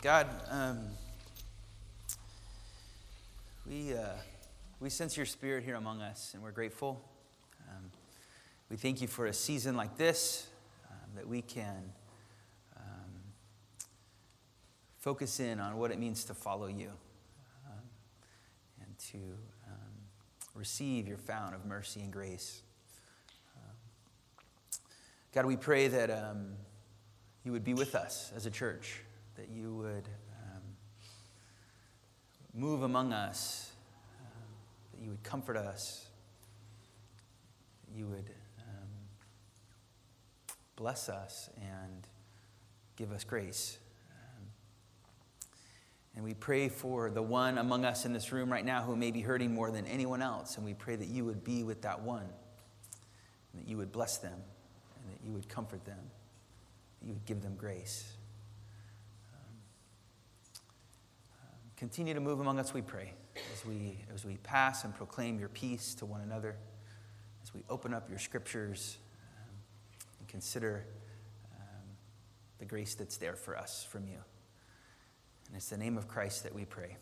God, um, we, uh, we sense your spirit here among us, and we're grateful. Um, we thank you for a season like this um, that we can um, focus in on what it means to follow you um, and to um, receive your fount of mercy and grace. God, we pray that you would be with us as a church, that you would um, move among us, um, that you would comfort us, that you would um, bless us and give us grace. Um, and we pray for the one among us in this room right now who may be hurting more than anyone else. And we pray that you would be with that one, and that you would bless them, and that you would comfort them that you would give them grace. Um, um, continue to move among us, we pray, as we, as we pass and proclaim your peace to one another, as we open up your scriptures um, and consider um, the grace that's there for us from you. And it's the name of Christ that we pray.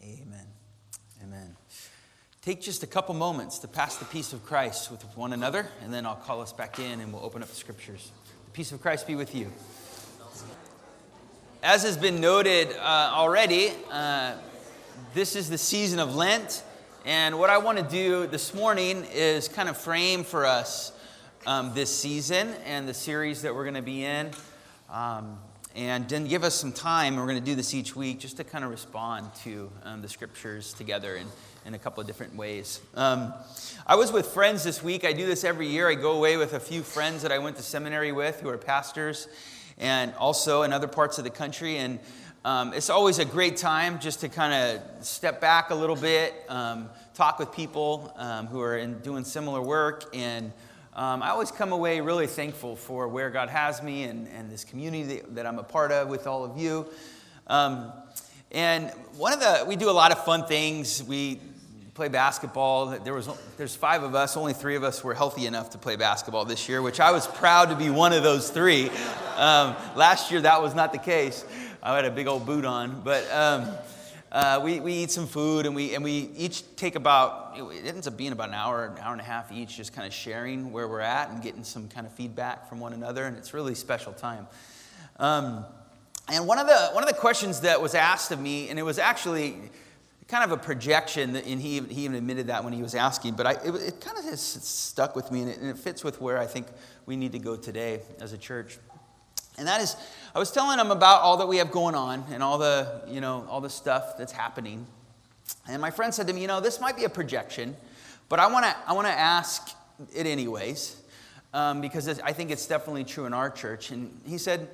Amen. Amen. Take just a couple moments to pass the peace of Christ with one another, and then I'll call us back in and we'll open up the scriptures. The peace of Christ be with you. As has been noted uh, already, uh, this is the season of Lent. And what I want to do this morning is kind of frame for us um, this season and the series that we're going to be in. Um, and then give us some time. We're going to do this each week just to kind of respond to um, the scriptures together in, in a couple of different ways. Um, I was with friends this week. I do this every year. I go away with a few friends that I went to seminary with who are pastors and also in other parts of the country. And um, it's always a great time just to kind of step back a little bit, um, talk with people um, who are in, doing similar work, and um, I always come away really thankful for where God has me and, and this community that, that I'm a part of with all of you. Um, and one of the, we do a lot of fun things. We play basketball. There was, there's five of us. Only three of us were healthy enough to play basketball this year, which I was proud to be one of those three. Um, last year, that was not the case. I had a big old boot on. But um, uh, we, we eat some food and we, and we each take about, it ends up being about an hour, an hour and a half each, just kind of sharing where we're at and getting some kind of feedback from one another. And it's really special time. Um, and one of, the, one of the questions that was asked of me, and it was actually kind of a projection, and he, he even admitted that when he was asking, but I, it, it kind of has stuck with me, and it, and it fits with where I think we need to go today as a church. And that is, I was telling him about all that we have going on and all the, you know, all the stuff that's happening. And my friend said to me, you know, this might be a projection, but I want to I wanna ask it anyways, um, because I think it's definitely true in our church. And he said,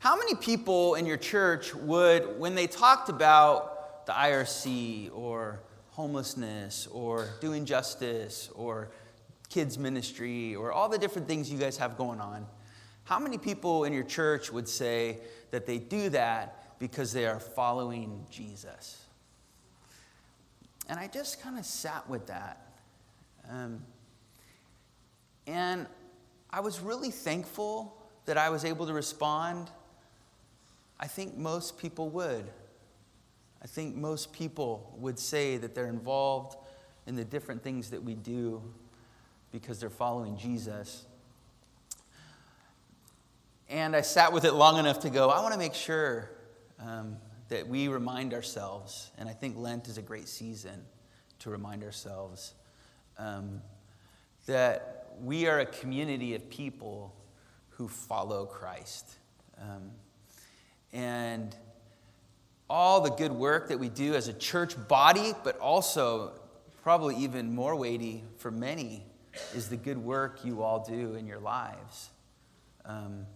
how many people in your church would, when they talked about the IRC or homelessness or doing justice or kids ministry or all the different things you guys have going on, how many people in your church would say that they do that because they are following Jesus? And I just kind of sat with that. Um, and I was really thankful that I was able to respond. I think most people would. I think most people would say that they're involved in the different things that we do because they're following Jesus. And I sat with it long enough to go, I want to make sure um, that we remind ourselves, and I think Lent is a great season to remind ourselves um, that we are a community of people who follow Christ. Um, and all the good work that we do as a church body, but also probably even more weighty for many, is the good work you all do in your lives. Um,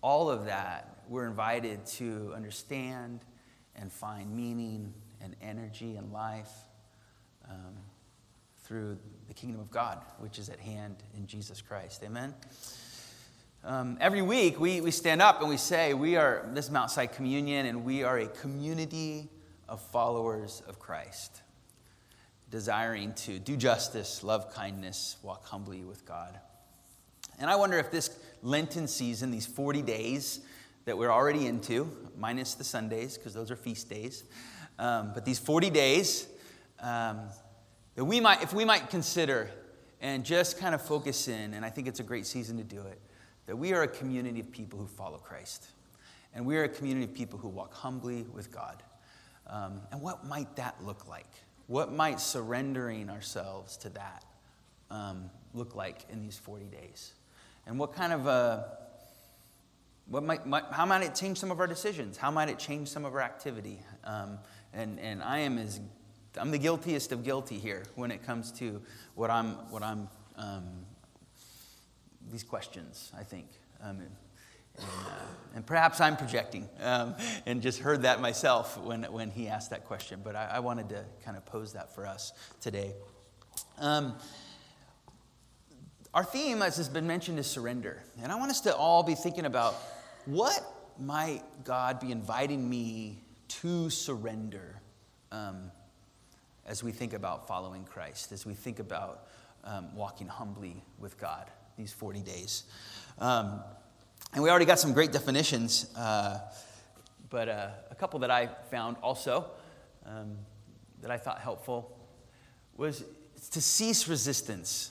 all of that, we're invited to understand and find meaning and energy and life um, through the kingdom of God, which is at hand in Jesus Christ. Amen? Um, every week, we, we stand up and we say, We are, this is Mount Side Communion, and we are a community of followers of Christ, desiring to do justice, love kindness, walk humbly with God. And I wonder if this Lenten season, these 40 days that we're already into, minus the Sundays, because those are feast days. Um, but these 40 days, um, that we might, if we might consider and just kind of focus in, and I think it's a great season to do it, that we are a community of people who follow Christ. And we are a community of people who walk humbly with God. Um, and what might that look like? What might surrendering ourselves to that um, look like in these 40 days? And what kind of a, what might, might, how might it change some of our decisions? How might it change some of our activity? Um, and, and I am as, I'm the guiltiest of guilty here when it comes to what I'm, what I'm, um, these questions, I think. Um, and, uh, and, perhaps I'm projecting um, and just heard that myself when, when he asked that question, but I, I wanted to kind of pose that for us today. Um, our theme, as has been mentioned, is surrender. And I want us to all be thinking about what might God be inviting me to surrender um, as we think about following Christ, as we think about um, walking humbly with God these 40 days. Um, and we already got some great definitions, uh, but uh, a couple that I found also um, that I thought helpful was to cease resistance.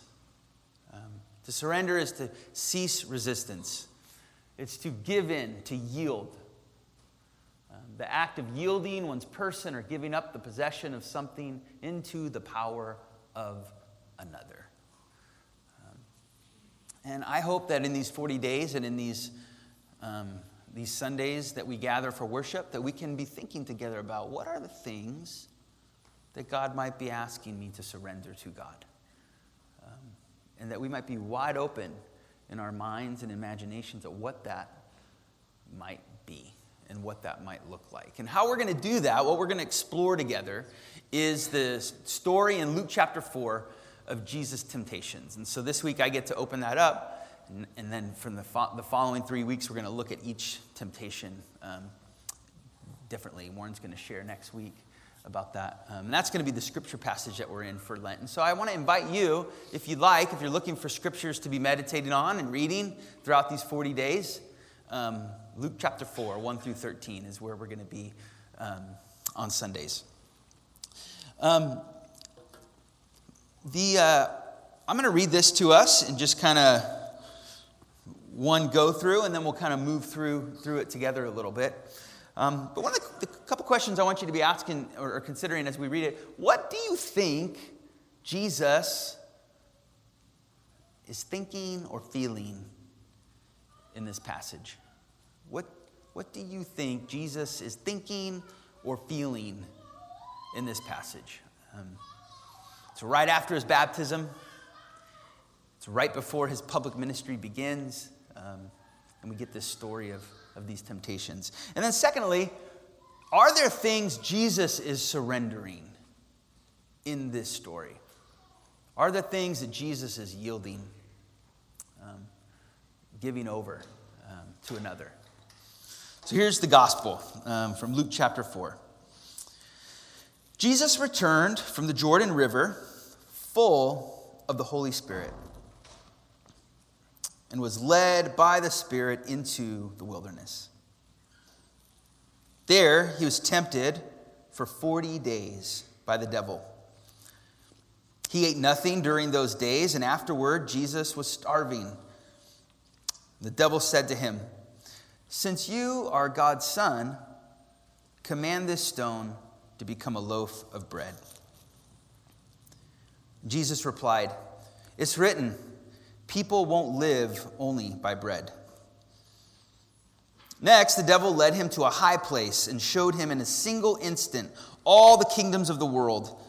Um, to surrender is to cease resistance, it's to give in, to yield. Um, the act of yielding one's person or giving up the possession of something into the power of another. And I hope that in these 40 days and in these, um, these Sundays that we gather for worship, that we can be thinking together about what are the things that God might be asking me to surrender to God. Um, and that we might be wide open in our minds and imaginations of what that might be and what that might look like. And how we're going to do that, what we're going to explore together, is the story in Luke chapter 4 of Jesus' temptations. And so this week I get to open that up. And, and then from the, fo- the following three weeks, we're going to look at each temptation um, differently. Warren's going to share next week about that. Um, and that's going to be the scripture passage that we're in for Lent. And so I want to invite you, if you'd like, if you're looking for scriptures to be meditating on and reading throughout these 40 days, um, Luke chapter 4, 1 through 13 is where we're going to be um, on Sundays. Um, the, uh, I'm going to read this to us and just kind of one go through, and then we'll kind of move through, through it together a little bit. Um, but one of the, the, couple questions I want you to be asking or, or considering as we read it what do you think Jesus is thinking or feeling in this passage? What, what do you think Jesus is thinking or feeling in this passage? Um, it's right after his baptism, it's right before his public ministry begins. Um, and we get this story of, of these temptations. And then, secondly, are there things Jesus is surrendering in this story? Are there things that Jesus is yielding, um, giving over um, to another? So here's the gospel um, from Luke chapter 4. Jesus returned from the Jordan River full of the Holy Spirit and was led by the Spirit into the wilderness. There he was tempted for 40 days by the devil. He ate nothing during those days, and afterward, Jesus was starving. The devil said to him, Since you are God's son, command this stone to become a loaf of bread. Jesus replied, It's written, people won't live only by bread. Next, the devil led him to a high place and showed him in a single instant all the kingdoms of the world.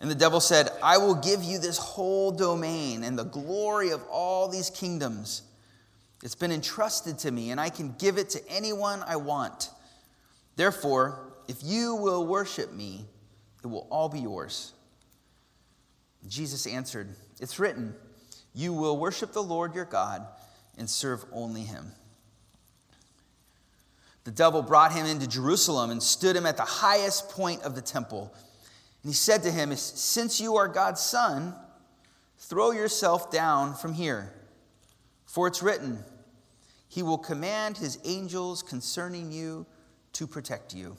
And the devil said, I will give you this whole domain and the glory of all these kingdoms. It's been entrusted to me, and I can give it to anyone I want. Therefore, if you will worship me, it will all be yours. Jesus answered, It's written, You will worship the Lord your God and serve only him. The devil brought him into Jerusalem and stood him at the highest point of the temple. And he said to him, Since you are God's son, throw yourself down from here. For it's written, He will command His angels concerning you to protect you,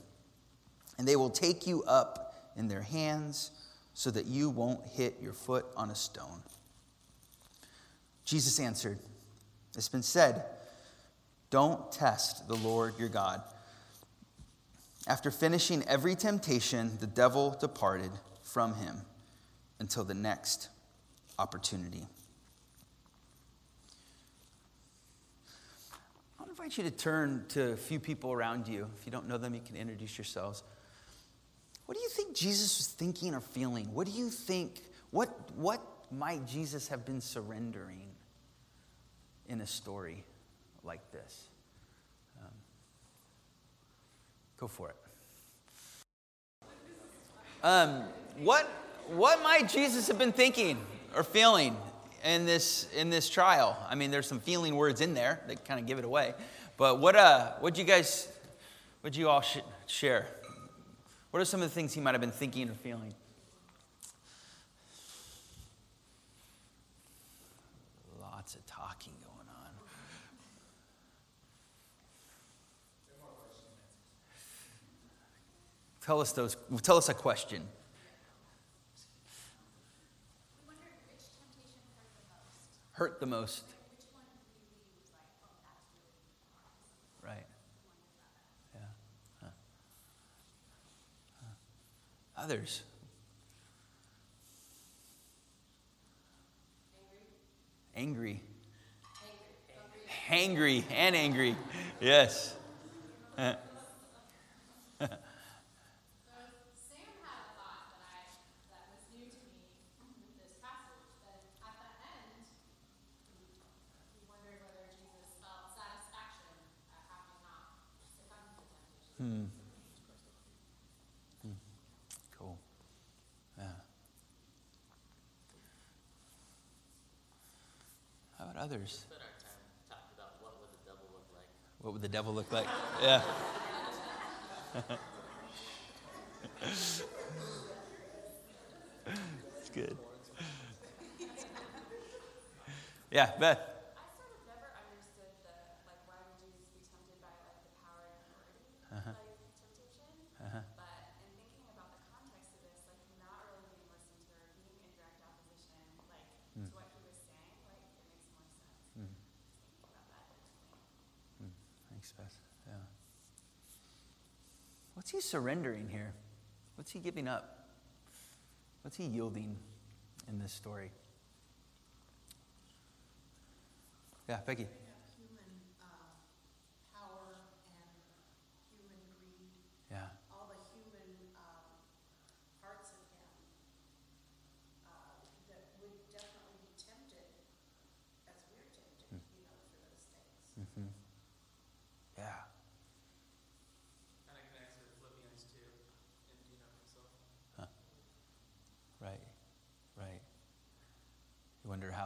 and they will take you up in their hands so that you won't hit your foot on a stone. Jesus answered, It's been said, don't test the Lord your God. After finishing every temptation, the devil departed from him until the next opportunity. I invite you to turn to a few people around you. If you don't know them, you can introduce yourselves. What do you think Jesus was thinking or feeling? What do you think? What, what might Jesus have been surrendering in a story like this? Um, go for it. Um, what, what might Jesus have been thinking or feeling in this, in this trial? I mean, there's some feeling words in there that kind of give it away. But what, uh, what you guys, what do you all sh- share? What are some of the things he might have been thinking or feeling? Lots of talking going on. Tell us those. Tell us a question. Hurt the most. Right. Yeah. Huh. Huh. Others. Angry. Angry and angry. Yes. Uh, Others? What would the devil look like? Yeah. it's good. Yeah, Beth. What's he surrendering here? What's he giving up? What's he yielding in this story? Yeah, Becky.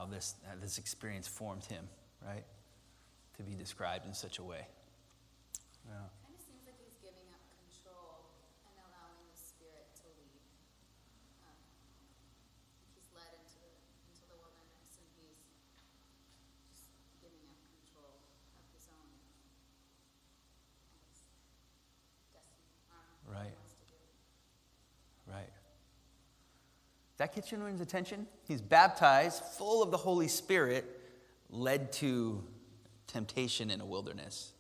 How this, how this experience formed him, right? To be described in such a way. Yeah. Kind of seems like he's giving up control and allowing the Spirit to lead. Um, he's led into the, into the wilderness and he's just giving up control of his own destiny. right. Right. That get anyone's attention? He's baptized, full of the Holy Spirit, led to temptation in a wilderness.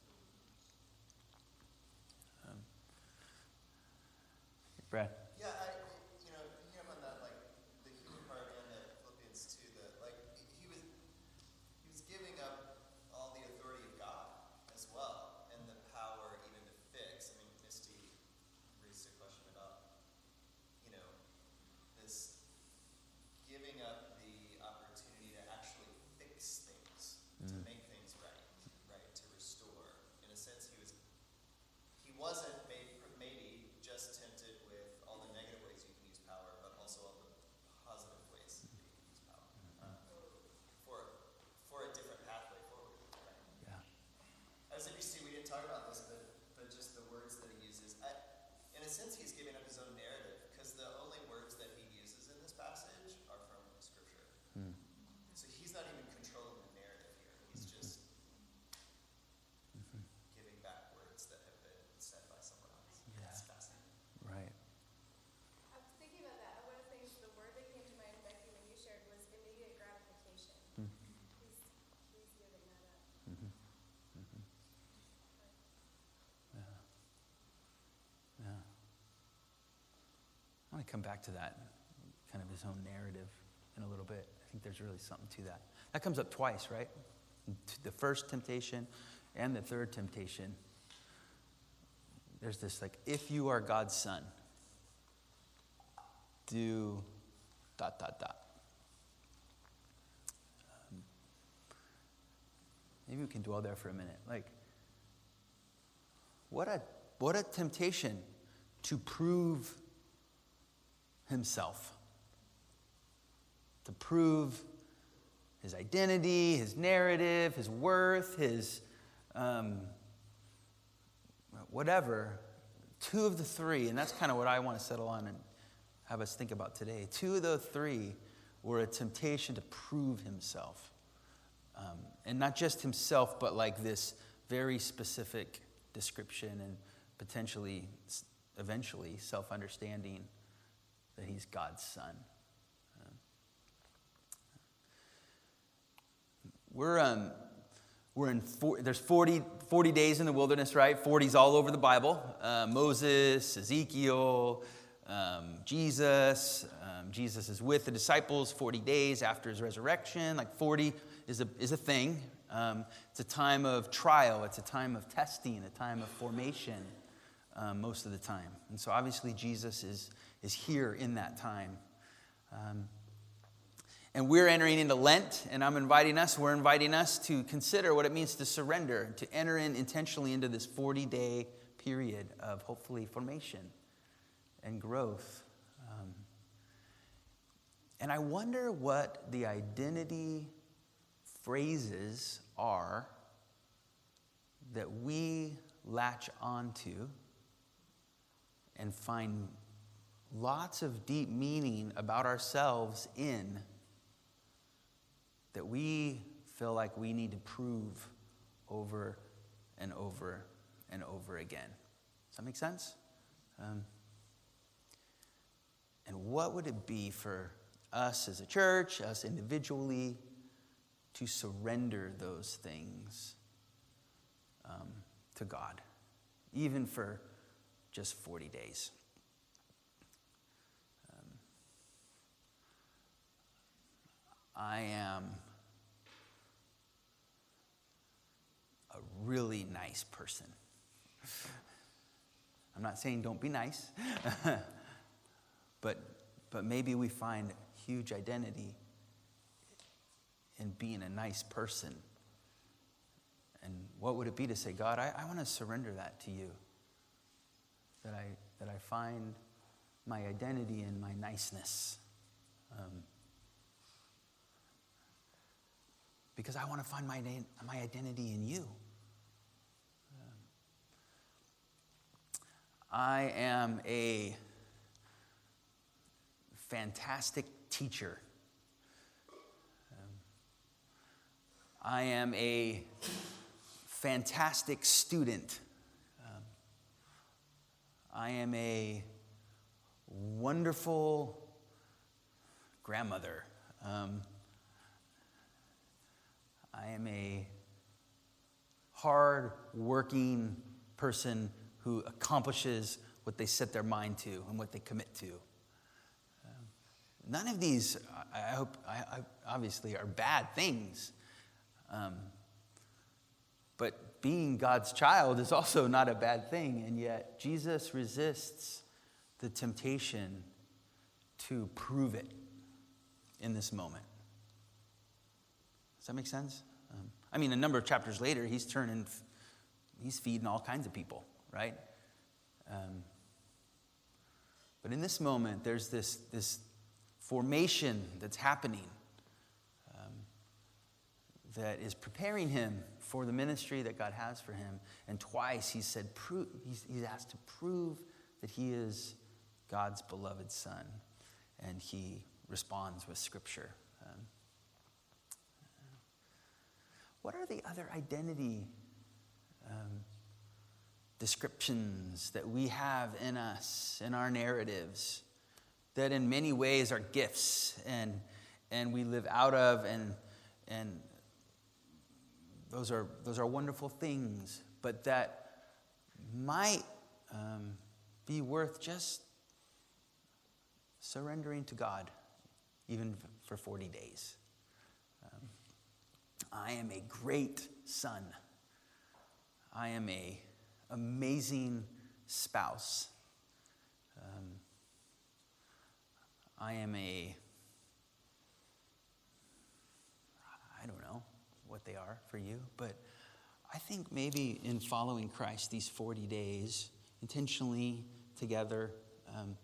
Um. wasn't To come back to that, kind of his own narrative in a little bit. I think there's really something to that. That comes up twice, right? The first temptation and the third temptation. There's this like, if you are God's son, do dot, dot, dot. Um, maybe we can dwell there for a minute. Like, what a, what a temptation to prove himself, to prove his identity, his narrative, his worth, his um, whatever. Two of the three, and that's kind of what I want to settle on and have us think about today. Two of the three were a temptation to prove himself. Um, and not just himself, but like this very specific description and potentially, eventually, self understanding that he's God's son. We're, um, we're in, four, there's 40, 40 days in the wilderness, right? 40's all over the Bible. Uh, Moses, Ezekiel, um, Jesus. Um, Jesus is with the disciples 40 days after his resurrection. Like 40 is a, is a thing. Um, it's a time of trial, it's a time of testing, a time of formation um, most of the time. And so obviously, Jesus is, is here in that time. Um, and we're entering into Lent, and I'm inviting us, we're inviting us to consider what it means to surrender, to enter in intentionally into this 40 day period of hopefully formation and growth. Um, and I wonder what the identity phrases are that we latch onto and find lots of deep meaning about ourselves in that we feel like we need to prove over and over and over again. Does that make sense? Um, and what would it be for us as a church, us individually, to surrender those things um, to God, even for just 40 days? I am a really nice person. I'm not saying don't be nice. But, but maybe we find huge identity in being a nice person. And what would it be to say, God, I, I want to surrender that to you? That I, that I find my identity in my niceness. Um, because I want to find my, my identity in you. I am a fantastic teacher. I am a fantastic student. I am a wonderful grandmother. Um, I am a hard working person who accomplishes what they set their mind to and what they commit to. None of these, I hope, I, I obviously, are bad things. Um, but being God's child is also not a bad thing, and yet Jesus resists the temptation to prove it in this moment. Does that make sense? Um, I mean, a number of chapters later, he's turning, he's feeding all kinds of people, right? Um, but in this moment, there's this, this formation that's happening um, that is preparing him for the ministry that God has for him. And twice he said, he's, he's asked to prove that he is God's beloved son. And he responds with scripture. Um, what are the other identity um, descriptions that we have in us, in our narratives? that in many ways are gifts and, and we live out of, and, and those, are, those are wonderful things, but that might um, be worth just surrendering to God, even for 40 days. I am a great son. I am a amazing spouse. Um, I am a I don't know what they are for you, but I think maybe in following Christ these 40 days, intentionally together, um,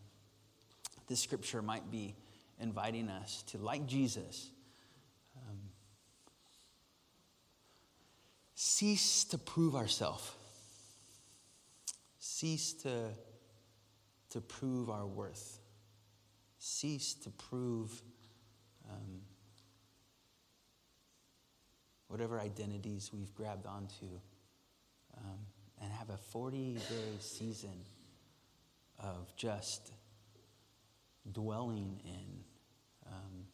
this scripture might be inviting us to, like Jesus, cease to prove ourselves, cease to, to prove our worth, cease to prove. Um, whatever identities we've grabbed onto, um, and have a 40 day season of just dwelling in um,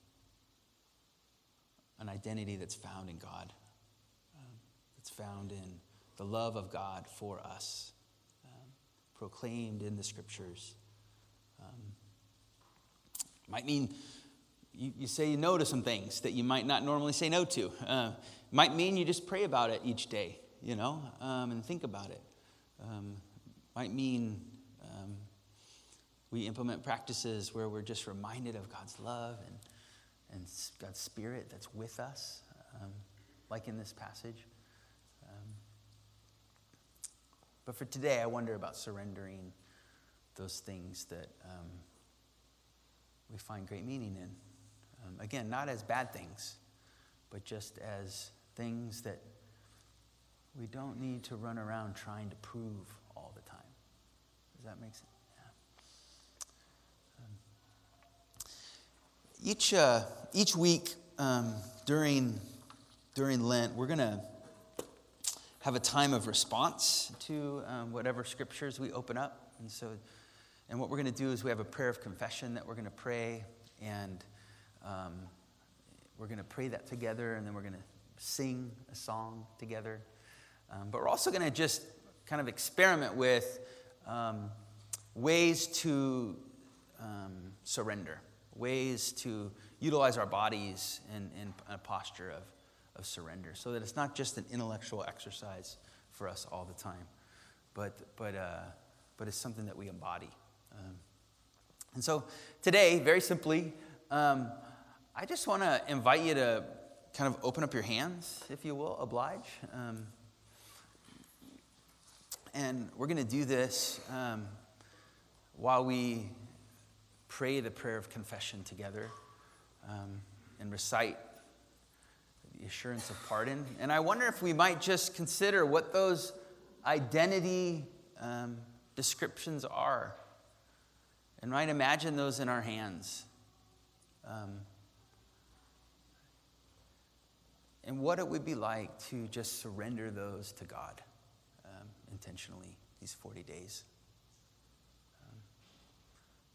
an identity that's found in God, that's found in the love of God for us, um, proclaimed in the scriptures. Um, might mean you, you, say no to some things that you might not normally say no to. Uh, might mean you just pray about it each day, you know, um, and think about it. Um, might mean um, we implement practices where we're just reminded of God's love and, and God's Spirit that's with us, um, like in this passage. Um, but for today, I wonder about surrendering those things that um, we find great meaning in. again, not as bad things, but just as things that we don't need to run around trying to prove all the time. Does that make sense? Yeah. Um, each, uh, each week um, during, during Lent, we're going to have a time of response to um, whatever scriptures we open up. And so, and what we're going to do is we have a prayer of confession that we're going to pray, and um, we're going to pray that together, and then we're going to sing a song together. Um, but we're also going to just kind of experiment with um, ways to um, surrender, ways to utilize our bodies in, in a posture of, of surrender, so that it's not just an intellectual exercise for us all the time, but, but, uh, but it's something that we embody. Um, and so today, very simply, um, I just want to invite you to kind of open up your hands, if you will, oblige. Um, and we're going to do this um, while we pray the prayer of confession together um, and recite the assurance of pardon. And I wonder if we might just consider what those identity um, descriptions are and might imagine those in our hands. Um, and what it would be like to just surrender those to God um, intentionally these 40 days. Um,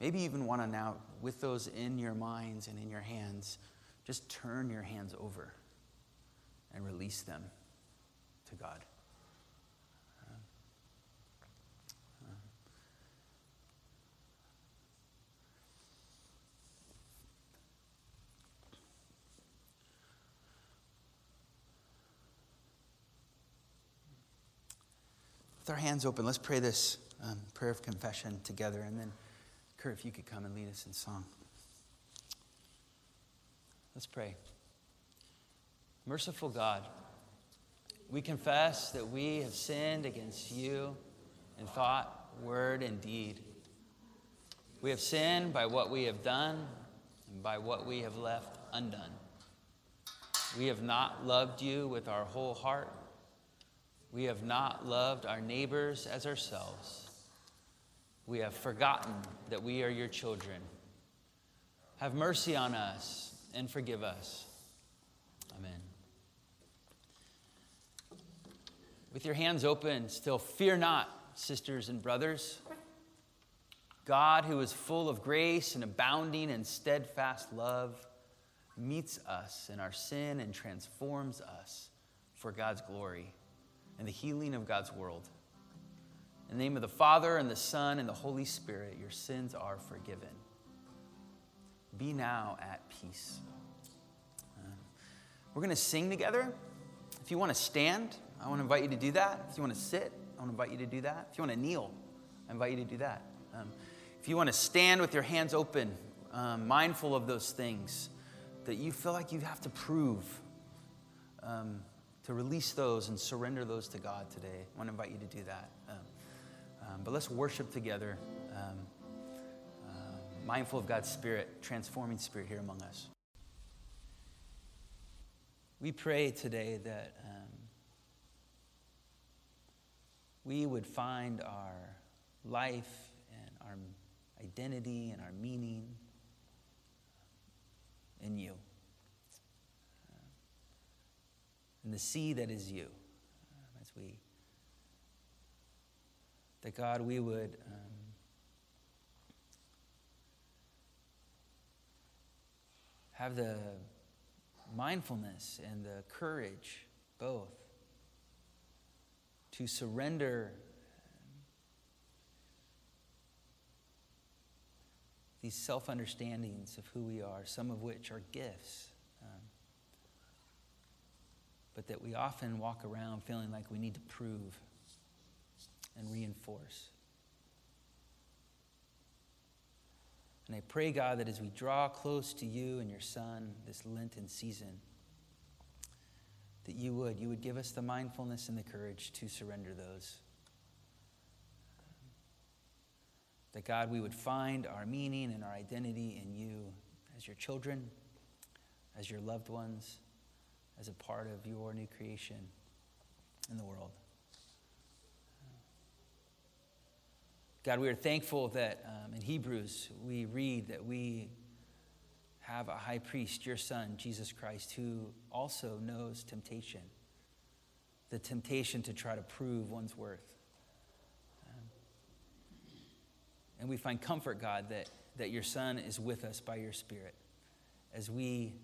maybe even want to now, with those in your minds and in your hands, just turn your hands over and release them to God. With our hands open, let's pray this um, prayer of confession together. And then, Kurt, if you could come and lead us in song. Let's pray. Merciful God, we confess that we have sinned against you in thought, word, and deed. We have sinned by what we have done and by what we have left undone. We have not loved you with our whole heart we have not loved our neighbors as ourselves. We have forgotten that we are your children. Have mercy on us and forgive us. Amen. With your hands open, still fear not, sisters and brothers. God, who is full of grace and abounding in steadfast love, meets us in our sin and transforms us for God's glory and the healing of God's world. In the name of the Father, and the Son, and the Holy Spirit, your sins are forgiven. be now at peace. Um, we're going to sing together. If you want to stand, I want to invite you to do that. If you want to sit, I want to invite you to do that. If you want to kneel, I invite you to do that. Um, if you want to stand with your hands open, um, mindful of those things that you feel like you have to prove, um, to release those and surrender those to God today, I want to invite you to do that. Um, um, but let's worship together, um, uh, mindful of God's Spirit, transforming Spirit here among us. We pray today that we would find our life and our identity and our meaning in you. In the sea that is you. Um, as we, that God, we would um, have the mindfulness and the courage, both, to surrender these self understandings of who we are, some of which are gifts, um, but that we often walk around feeling like we need to prove and reinforce. And I pray, God, that as we draw close to you and your Son this Lenten season, that you would, you would give us the mindfulness and the courage to surrender those. That God, we would find our meaning and our identity in you as your children, as your loved ones, as a part of your new creation in the world. God, we are thankful that um, in Hebrews we read that we have a high priest, your son, Jesus Christ, who also knows temptation the temptation to try to prove one's worth. And we find comfort, God, that, that your Son is with us by your Spirit as we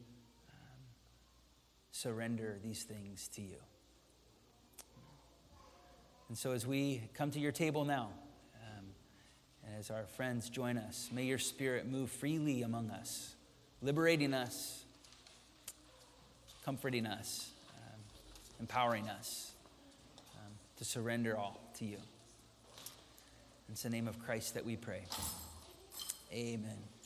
um, surrender these things to you. And so, as we come to your table now, um, and as our friends join us, may your Spirit move freely among us, liberating us, comforting us, um, empowering us um, to surrender all to you. It's the name of Christ that we pray. Amen.